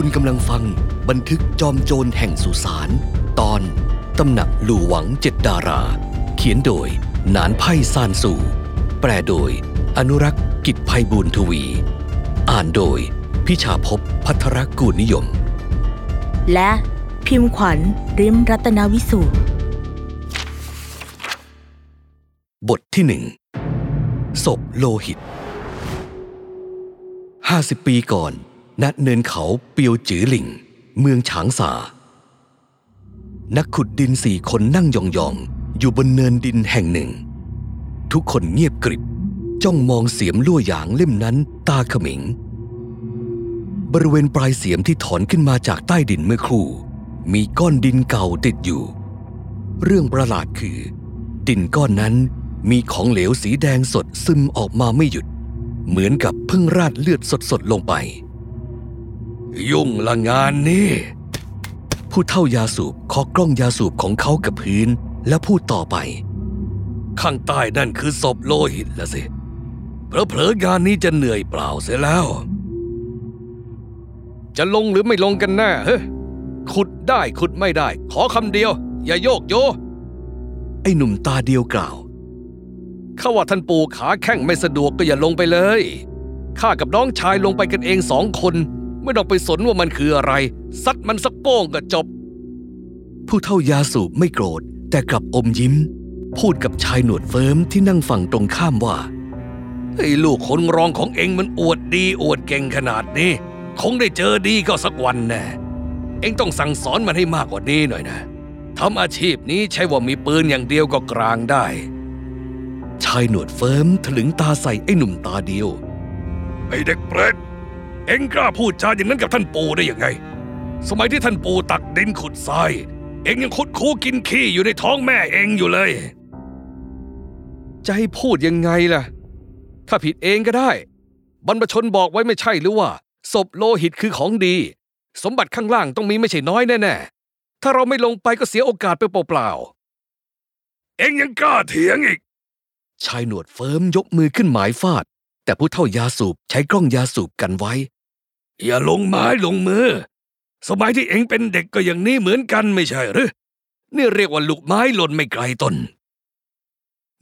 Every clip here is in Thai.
คุณกำลังฟังบันทึกจอมโจรแห่งสุสาน ตอนตำหนักหลู่หวังเจ็ดดารา เขียนโดยหนานไพ่ซานสู่ แปลโดย อนุรักษ์กิจภัยบูรทวี อ่านโดย พิชาภพพัทรกูลนิยม และพิมพ์ขวัญริมรัตนวิสูตรบทที่หนึ่งศพโลหิตห้าสิบปีก่อน ณเนินเขาเปียวจือหลิง เมืองฉางซานักขุดดินสี่คนนั่งยองๆ อยู่บนเนินดินแห่งหนึ่ง ทุกคนเงียบกริบ จ้องมองเสียมลั่วหยางเล่มนั้นตาเขมิง บริเวณปลายเสียมที่ถอนขึ้นมาจากใต้ดินเมื่อครู่ มีก้อนดินเก่าติดอยู่ เรื่องประหลาดคือ ดินก้อนนั้นมีของเหลวสีแดงสดซึมออกมาไม่หยุด เหมือนกับเพิ่งราดเลือดสดๆลงไป ยุ่งละงานนี่ผู้เท่ายาสูบเคาะกล้องยาสูบของเขากับพื้น แล้วพูดต่อไป ข้างใต้นั่นคือศพโลหิตละสิเผลอๆงานนี้จะเหนื่อยเปล่าเสียแล้ว จะลงหรือไม่ลงกันแน่เฮ้ขุดได้ขุดไม่ได้ ขอคำเดียว อย่าโยกโย ไอ้หนุ่มตาเดียวกล่าวข้าว่าท่านปู่ขาแข้งไม่สะดวกก็อย่าลงไปเลยข้ากับน้องชายลงไปกันเองสองคน ไม่ต้องไปสนว่ามันคืออะไร ซัดมันสักโป้งก็จบ ผู้เท่ายาสูบไม่โกรธ แต่กลับอมยิ้ม พูดกับชายหนวดเฟิร์มที่นั่งฝั่งตรงข้ามว่าไอ้ลูกคนรองของเองมันอวดดีอวดเก่งขนาดนี้ คงได้เจอดีก็สักวันแน่เองต้องสั่งสอนมันให้มากกว่านี้หน่อยนะทำอาชีพนี้ใช่ว่ามีปืนอย่างเดียวก็กลางได้ ชายหนวดเฟิร์มถลึงตาใส่ไอ้หนุ่มตาเดียวไอ้เด็กเปรต เอ็งกล้าพูดจาอย่างนั้นกับท่านปู่ได้ยังไง สมัยที่ท่านปู่ตักดินขุดทราย เอ็งยังขุดคูกินขี้อยู่ในท้องแม่เอ็งอยู่เลย จะให้พูดยังไงล่ะ ถ้าผิดเองก็ได้ บรรพชนบอกไว้ไม่ใช่หรือว่าศพโลหิตคือของดี สมบัติข้างล่างต้องมีไม่ใช่น้อยแน่ๆ ถ้าเราไม่ลงไปก็เสียโอกาสไปเปล่าๆ เอ็งยังกล้าเถียงอีก ชายหนวดเฟิร์มยกมือขึ้นหมายฟาด แต่ผู้เท่ายาสูบใช้กล้องยาสูบกันไว้ อย่าลงไม้ลงมือ สมัยที่เอ็งเป็นเด็กก็อย่างนี้เหมือนกันไม่ใช่หรือ นี่เรียกว่าลูกไม้หล่นไม่ไกลต้น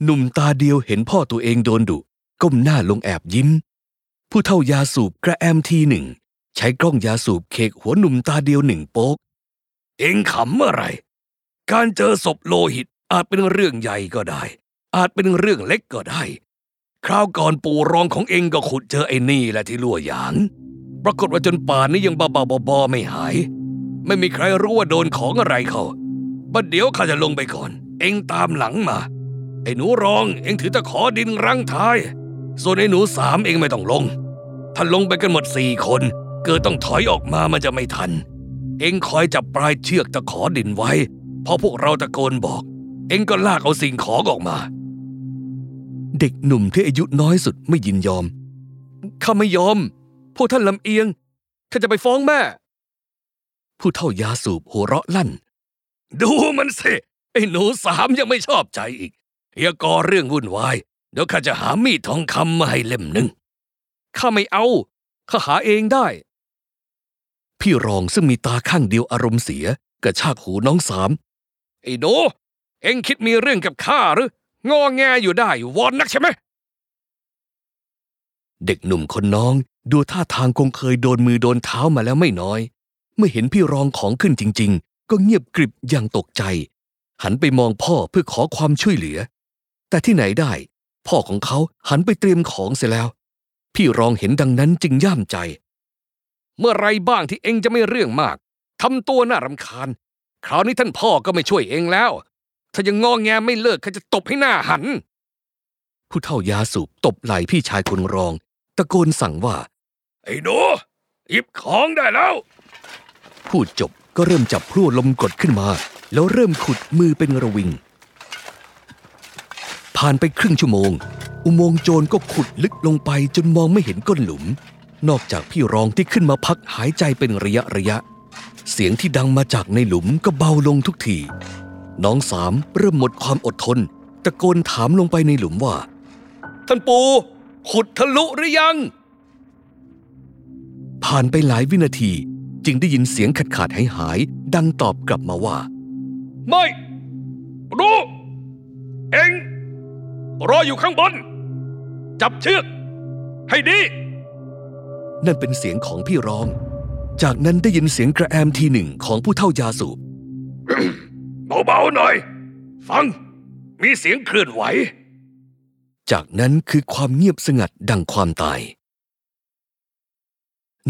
หนุ่มตาเดียวเห็นพ่อตัวเองโดนดุก้มหน้าลงแอบยิ้ม ผู้เท่ายาสูบกระแอมทีหนึ่ง ใช้กล้องยาสูบเคกหัวหนุ่มตาเดียวหนึ่งโป๊ก เอ็งขำอะไร การเจอศพโลหิตอาจเป็นเรื่องใหญ่ก็ได้ อาจเป็นเรื่องเล็กก็ได้ คราวก่อนปู่รองของเองก็ขุดเจอไอ้นี่แหละที่ลั่วหยาง ปรากฏว่าจนป่านนี้ยังบ้าๆบอๆไม่หาย ไม่มีใครรู้ว่าโดนของอะไรเขาบัดเดี๋ยวข้าจะลงไปก่อน เอ็งตามหลังมา ไอ้หนูรองเอ็งถือตะขอดินรังท้าย ส่วนไอ้หนูสามเอ็งไม่ต้องลง ถ้าลงไปกันหมดสี่คน เกิดต้องถอยออกมามันจะไม่ทัน เอ็งคอยจับปลายเชือกตะขอดินไว้พอพวกเราตะโกนบอก เอ็งก็ลากเอาสิ่งของออกมา เด็กหนุ่มที่อายุน้อยสุดไม่ยินยอมข้าไม่ยอม พวกท่านลำเอียงข้าจะไปฟ้องแม่ ผู้เท่ายาสูบหัวเราะลั่น ดูมันสิ ไอ้หนูสามยังไม่ชอบใจอีกอย่าก่อเรื่องวุ่นวาย เดี๋ยวข้าจะหามีดทองคำมาให้เล่มหนึ่งข้าไม่เอาข้าหาเองได้ พี่รองซึ่งมีตาข้างเดียวอารมณ์เสียกระชากหูน้องสาม ไอ้โดเอ็งคิดมีเรื่องกับข้าหรืองอแงอยู่ได้วอนนักใช่ไหมเด็กหนุ่มคนน้อง ดูท่าทางคงเคยโดนมือโดนเท้ามาแล้วไม่น้อย เมื่อเห็นพี่รองของขึ้นจริง ๆ ก็เงียบกริบอย่างตกใจ หันไปมองพ่อเพื่อขอความช่วยเหลือ แต่ที่ไหนได้ พ่อของเขาหันไปเตรียมของเสียแล้ว พี่รองเห็นดังนั้นจึงย่ามใจ เมื่อไรบ้างที่เองจะไม่เรื่องมากทำตัวน่ารำคาญ คราวนี้ท่านพ่อก็ไม่ช่วยเองแล้ว ถ้ายังงอแงไม่เลิกข้าจะตบให้หน้าหัน ผู้เท่ายาสูบตบไหล่พี่ชายคนรอง ตะโกนสั่งว่า ไอ้หนูหยิบของได้แล้ว พูดจบก็เริ่มจับพลั่วลมกดขึ้นมา แล้วเริ่มขุดมือเป็นระวิง ผ่านไปครึ่งชั่วโมง อุโมงค์โจรก็ขุดลึกลงไปจนมองไม่เห็นก้นหลุม นอกจากพี่รองที่ขึ้นมาพักหายใจเป็นระยะระยะ เสียงที่ดังมาจากในหลุมก็เบาลงทุกที น้องสามเริ่มหมดความอดทน ตะโกนถามลงไปในหลุมว่า ท่านปู่ขุดทะลุหรือยัง ผ่านไปหลายวินาที จึงได้ยินเสียงขาดขาดหายหายๆดังตอบกลับมาว่า ไม่ รู้ เองรออยู่ข้างบน จับเชือก ให้ดี นั่นเป็นเสียงของพี่รอง จากนั้นได้ยินเสียงกระแอมทีหนึ่งของผู้เท่ายาสูบเบาๆหน่อย ฟัง มีเสียงเคลื่อนไหว จากนั้นคือความเงียบสงัดดังความตาย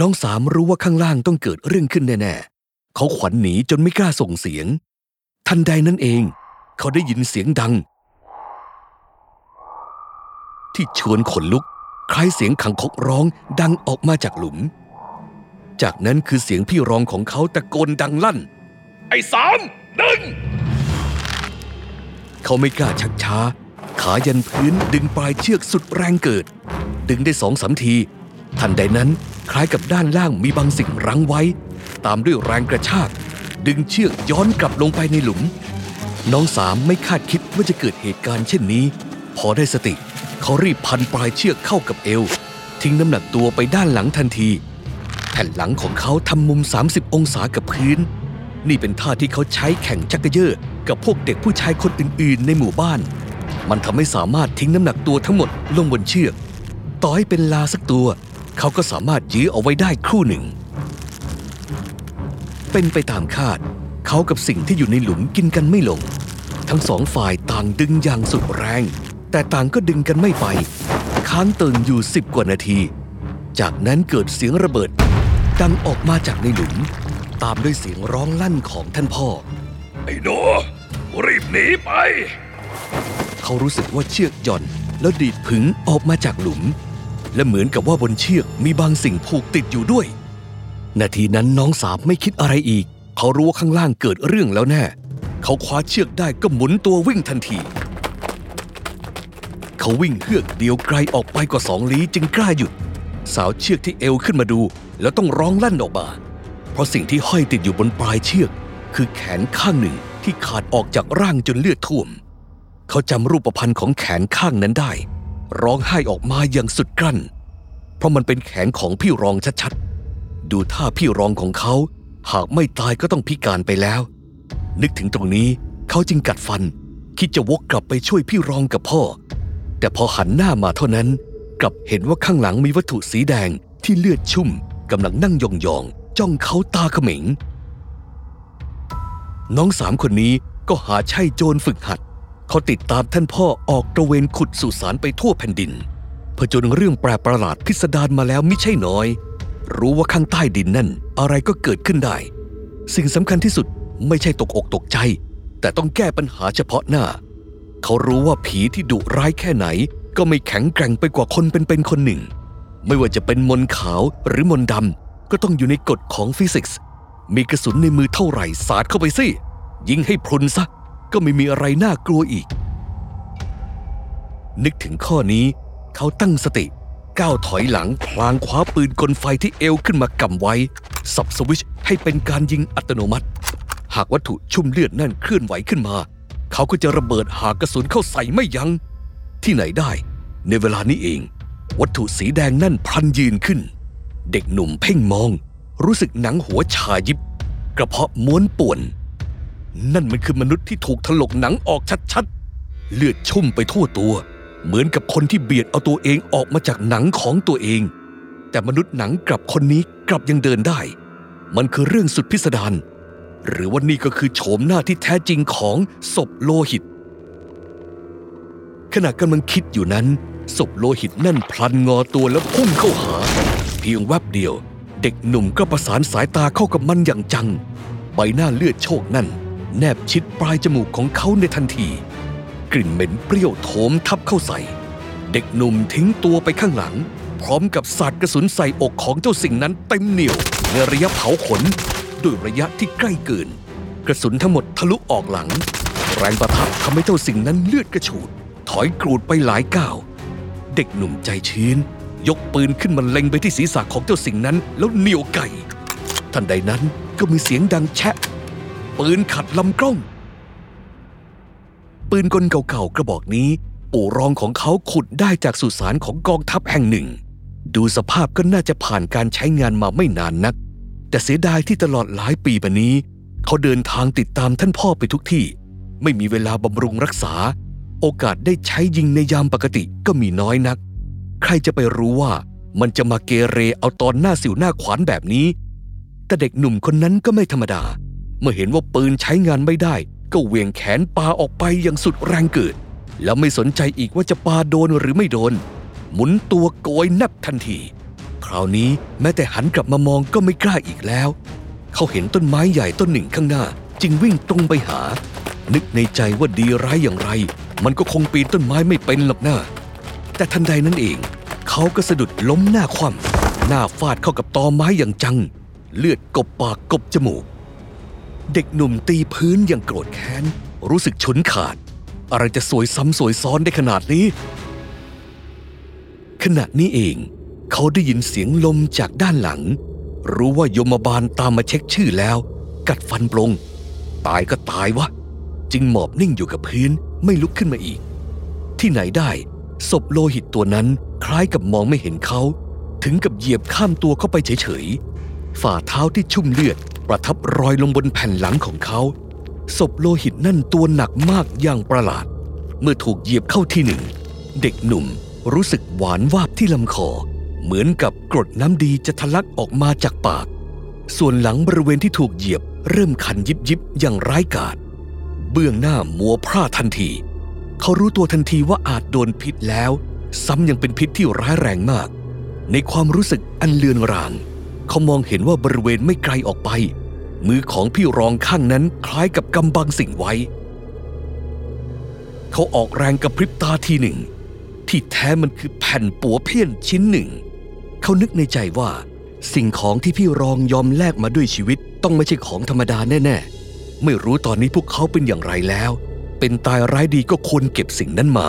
น้องสามรู้ว่าข้างล่างต้องเกิดเรื่องขึ้นแน่ๆ เขาขวัญหนีจนไม่กล้าส่งเสียง ทันใดนั้นเอง เขาได้ยินเสียงดัง ที่ชวนขนลุก คล้ายเสียงขังคกร้องดังออกมาจากหลุม จากนั้นคือเสียงพี่รองของเขาตะโกนดังลั่น ไอ้สามดึง เขาไม่กล้าชักช้า ขายันพื้นดึงปลายเชือกสุดแรงเกิด ดึงได้สองสามที ทันใดนั้นคล้ายกับด้านล่างมีบางสิ่งรั้งไว้ ตามด้วยแรงกระชาก ดึงเชือกย้อนกลับลงไปในหลุม น้องสามไม่คาดคิดว่าจะเกิดเหตุการณ์เช่นนี้ พอได้สติ เขารีบพันปลายเชือกเข้ากับเอว ทิ้งน้ำหนักตัวไปด้านหลังทันที แผ่นหลังของเขาทำมุม 30 องศากับพื้น นี่เป็นท่าที่เขาใช้แข่งจักรเยอกับพวกเด็กผู้ชายคนอื่นๆ ในหมู่บ้าน มันทำให้สามารถทิ้งน้ำหนักตัวทั้งหมดลงบนเชือก ต่อให้เป็นลาสักตัว เขาก็สามารถยื้อเอาไว้ได้ครู่หนึ่ง เป็นไปตามคาด เขากับสิ่งที่อยู่ในหลุมกินกันไม่ลง ทั้งสองฝ่ายต่างดึงอย่างสุดแรง แต่ต่างก็ดึงกันไม่ไป ค้างเติงอยู่สิบกว่านาที จากนั้นเกิดเสียงระเบิด ดังออกมาจากในหลุม ตามด้วยเสียงร้องลั่นของท่านพ่อ ไอ้โนรีบหนีไป เขารู้สึกว่าเชือกหย่อนแล้วดีดผึงออกมาจากหลุม และเหมือนกับว่าบนเชือกมีบางสิ่งผูกติดอยู่ด้วย นาทีนั้นน้องสามไม่คิดอะไรอีก เขารู้ว่าข้างล่างเกิดเรื่องแล้วแน่ เขาคว้าเชือกได้ก็หมุนตัววิ่งทันที เขาวิ่งเฮือกเดียวไกลออกไปกว่าสองลี้จึงกล้าหยุด สาวเชือกที่เอวขึ้นมาดู แล้วต้องร้องลั่นออกมา เพราะสิ่งที่ห้อยติดอยู่บนปลายเชือก คือแขนข้างหนึ่งที่ขาดออกจากร่างจนเลือดท่วม เขาจำรูปพรรณของแขนข้างนั้นได้ ร้องไห้ออกมาอย่างสุดกลั้น เพราะมันเป็นแขนของพี่รองชัดๆ ดูท่าพี่รองของเขา หากไม่ตายก็ต้องพิการไปแล้ว นึกถึงตรงนี้เขาจึงกัดฟัน คิดจะวกกลับไปช่วยพี่รองกับพ่อ แต่พอหันหน้ามาเท่านั้น กลับเห็นว่าข้างหลังมีวัตถุสีแดงที่เลือดชุ่มกำลังนั่งยองๆจ้องเขาตาเขม็งน้องสามคนนี้ก็หาใช่โจรฝึกหัด เขาติดตามท่านพ่อออกตระเวนขุดสุสานไปทั่วแผ่นดินเผจญเรื่องแปลกประหลาดพิสดารมาแล้วไม่ใช่น้อย รู้ว่าข้างใต้ดินนั่นอะไรก็เกิดขึ้นได้ สิ่งสำคัญที่สุดไม่ใช่ตกอกตกใจ แต่ต้องแก้ปัญหาเฉพาะหน้า เขารู้ว่าผีที่ดุร้ายแค่ไหน ก็ไม่แข็งแกร่งไปกว่าคนเป็นๆคนหนึ่ง ไม่ว่าจะเป็นมนขาวหรือมนดำก็ต้องอยู่ในกฎของฟิสิกส์ มีกระสุนในมือเท่าไหร่สาดเข้าไปสิยิงให้พรุนซะ ก็ไม่มีอะไรน่ากลัวอีก นึกถึงข้อนี้เขาตั้งสติ ก้าวถอยหลังพลางคว้าปืนกลไฟที่เอวขึ้นมากำไว้ สับสวิชให้เป็นการยิงอัตโนมัติ หากวัตถุชุ่มเลือดนั่นเคลื่อนไหวขึ้นมา เขาก็จะระเบิดหากระสุนเข้าใส่ไม่ยัง้ง ที่ไหนได้ ในเวลานี้เอง วัตถุสีแดงนั่นพลันยืนขึ้น เด็กหนุ่มเพ่งมอง รู้สึกหนังหัวชายิบ กระเพาะม้วนป่วน นั่นมันคือมนุษย์ที่ถูกถลกหนังออกชัดๆ เลือดชุ่มไปทั่วตัว เหมือนกับคนที่เบียดเอาตัวเองออกมาจากหนังของตัวเอง แต่มนุษย์หนังกลับคนนี้กลับยังเดินได้ มันคือเรื่องสุดพิสดารหรือว่านี่ก็คือโฉมหน้าที่แท้จริงของศพโลหิต ขณะกำลังคิดอยู่นั้นศพโลหิตนั่นพลันงอตัวแล้วพุ่งเข้าหา เพียงแวบเดียว เด็กหนุ่มก็ประสานสายตาเข้ากับมันอย่างจัง ใบหน้าเลือดโชกนั่น แนบชิดปลายจมูกของเขาในทันที กลิ่นเหม็นเปรี้ยวโถมทับเข้าใส่ เด็กหนุ่มทิ้งตัวไปข้างหลัง พร้อมกับสาดกระสุนใส่อกของเจ้าสิ่งนั้นเต็มเหนียวในระยะเผาขนด้วยระยะที่ใกล้เกิน กระสุนทั้งหมดทะลุออกหลัง แรงประทะทำให้เจ้าสิ่งนั้นเลือดกระฉูด ถอยกรูดไปหลายก้าวเด็กหนุ่มใจชื้น ยกปืนขึ้นมาเล็งไปที่ศีรษะของเจ้าสิ่งนั้น แล้วเหนียวไก่ ทันใดนั้นก็มีเสียงดังแชะ ปืนขัดลำกล้อง ปืนกลเก่าๆกระบอกนี้ ปู่รองของเขาขุดได้จากสุสานของกองทัพแห่งหนึ่ง ดูสภาพก็น่าจะผ่านการใช้งานมาไม่นานนัก แต่เสียดายที่ตลอดหลายปีมานี้ เขาเดินทางติดตามท่านพ่อไปทุกที่ ไม่มีเวลาบำรุงรักษา โอกาสได้ใช้ยิงในยามปกติก็มีน้อยนัก ใครจะไปรู้ว่ามันจะมาเกเรเอาตอนหน้าสิวหน้าขวานแบบนี้ แต่เด็กหนุ่มคนนั้นก็ไม่ธรรมดา มื่อเห็นว่าปืนใช้งานไม่ได้ ก็เหวี่ยงแขนปาออกไปอย่างสุดแรงเกิด แล้วไม่สนใจอีกว่าจะปาโดนหรือไม่โดน หมุนตัวโกยนับทันที คราวนี้แม้แต่หันกลับมามองก็ไม่กล้าอีกแล้ว เขาเห็นต้นไม้ใหญ่ต้นหนึ่งข้างหน้า จึงวิ่งตรงไปหา นึกในใจว่าดีร้ายอย่างไร มันก็คงปีนต้นไม้ไม่เป็นหรอกหนะแต่ทันใดนั้นเอง เขาก็สะดุดล้มหน้าคว่ำหน้าฟาดเข้ากับตอไม้อย่างจัง เลือดกบปากกบจมูก เด็กหนุ่มตีพื้นอย่างโกรธแค้น รู้สึกฉุนขาด อะไรจะสวยซ้ำสวยซ้อนได้ขนาดนี้ ขณะนี้เอง เขาได้ยินเสียงลมจากด้านหลัง รู้ว่ายมบาลตามมาเช็คชื่อแล้ว กัดฟันปลงตายก็ตายวะ จึงหมอบนิ่งอยู่กับพื้นไม่ลุกขึ้นมาอีก ที่ไหนได้ศพโลหิตตัวนั้นคล้ายกับมองไม่เห็นเขา ถึงกับเหยียบข้ามตัวเข้าไปเฉยๆฝ่าเท้าที่ชุ่มเลือด ประทับรอยลงบนแผ่นหลังของเขา ศพโลหิตนั่นตัวหนักมากอย่างประหลาด เมื่อถูกเหยียบเข้าที่หนึ่ง เด็กหนุ่มรู้สึกหวานวาบที่ลำคอ เหมือนกับกรดน้ำดีจะทะลักออกมาจากปาก ส่วนหลังบริเวณที่ถูกเหยียบเริ่มคันยิบยิบอย่างร้ายกาจเบื้องหน้ามัวพร่าทันที เขารู้ตัวทันทีว่าอาจโดนพิษแล้ว ซ้ำยังเป็นพิษที่ร้ายแรงมาก ในความรู้สึกอันเลือนราง เขามองเห็นว่าบริเวณไม่ไกลออกไป มือของพี่รองข้างนั้นคล้ายกับกำบังสิ่งไว้ เขาออกแรงกระพริบตาทีหนึ่ง ที่แท้มันคือแผ่นปัวเพี้ยนชิ้นหนึ่ง เขานึกในใจว่า สิ่งของที่พี่รองยอมแลกมาด้วยชีวิตต้องไม่ใช่ของธรรมดาแน่ๆ ไม่รู้ตอนนี้พวกเขาเป็นอย่างไรแล้ว เป็นตายร้ายดีก็ควรเก็บสิ่งนั้นมา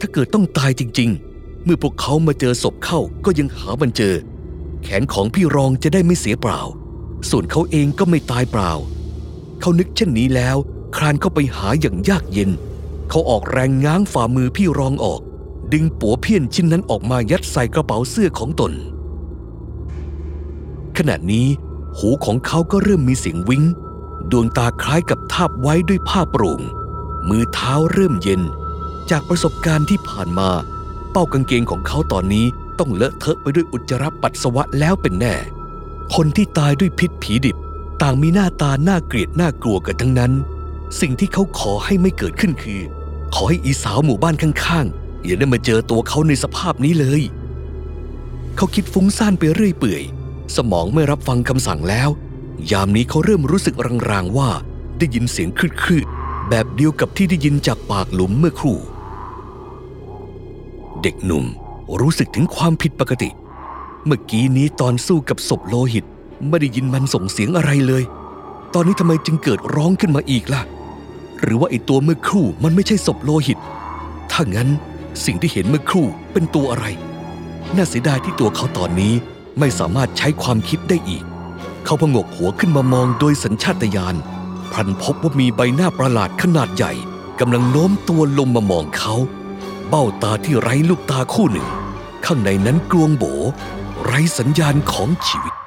ถ้าเกิดต้องตายจริง ๆ เมื่อพวกเขามาเจอศพเข้าก็ยังหามันเจอ แขนของพี่รองจะได้ไม่เสียเปล่า ส่วนเขาเองก็ไม่ตายเปล่า เขานึกเช่นนี้แล้วคลานเข้าไปหาอย่างยากเย็น เขาออกแรงง้างฝ่ามือพี่รองออก ดึงปัวเพี้ยนชิ้นนั้นออกมายัดใส่กระเป๋าเสื้อของตน ขณะนี้ หูของเขาก็เริ่มมีเสียงวิง้งดวงตาคล้ายกับทาบไว้ด้วยผ้าโปร่ง มือเท้าเริ่มเย็น จากประสบการณ์ที่ผ่านมา เป้ากางเกงของเขาตอนนี้ต้องเลอะเทอะไปด้วยอุจจาระปัสสาวะแล้วเป็นแน่ คนที่ตายด้วยพิษผีดิบ ต่างมีหน้าตาน่าเกลียดน่ากลัวกันทั้งนั้น สิ่งที่เขาขอให้ไม่เกิดขึ้นคือ ขอให้อีสาวหมู่บ้านข้างๆอย่าได้มาเจอตัวเขาในสภาพนี้เลย เขาคิดฟุ้งซ่านไปเรื่อยเปื่อย สมองไม่รับฟังคำสั่งแล้ว ยามนี้เขาเริ่มรู้สึกรางๆว่าได้ยินเสียงคลืดๆแบบเดียวกับที่ได้ยินจากปากหลุมเมื่อครู่ เด็กหนุ่มรู้สึกถึงความผิดปกติ เมื่อกี้นี้ตอนสู้กับศพโลหิต ไม่ได้ยินมันส่งเสียงอะไรเลย ตอนนี้ทำไมจึงเกิดร้องขึ้นมาอีกล่ะ หรือว่าไอตัวเมื่อครู่มันไม่ใช่ศพโลหิต ถ้างั้นสิ่งที่เห็นเมื่อครู่เป็นตัวอะไร น่าเสียดายที่ตัวเขาตอนนี้ไม่สามารถใช้ความคิดได้อีก เขาพงกหัวขึ้นมามองโดยสัญชาตญาณพลันพบว่ามีใบหน้าประหลาดขนาดใหญ่กำลังโน้มตัวลงมามองเขา เบ้าตาที่ไร้ลูกตาคู่หนึ่ง ข้างในนั้นกลวงโบ ไร้สัญญาณของชีวิต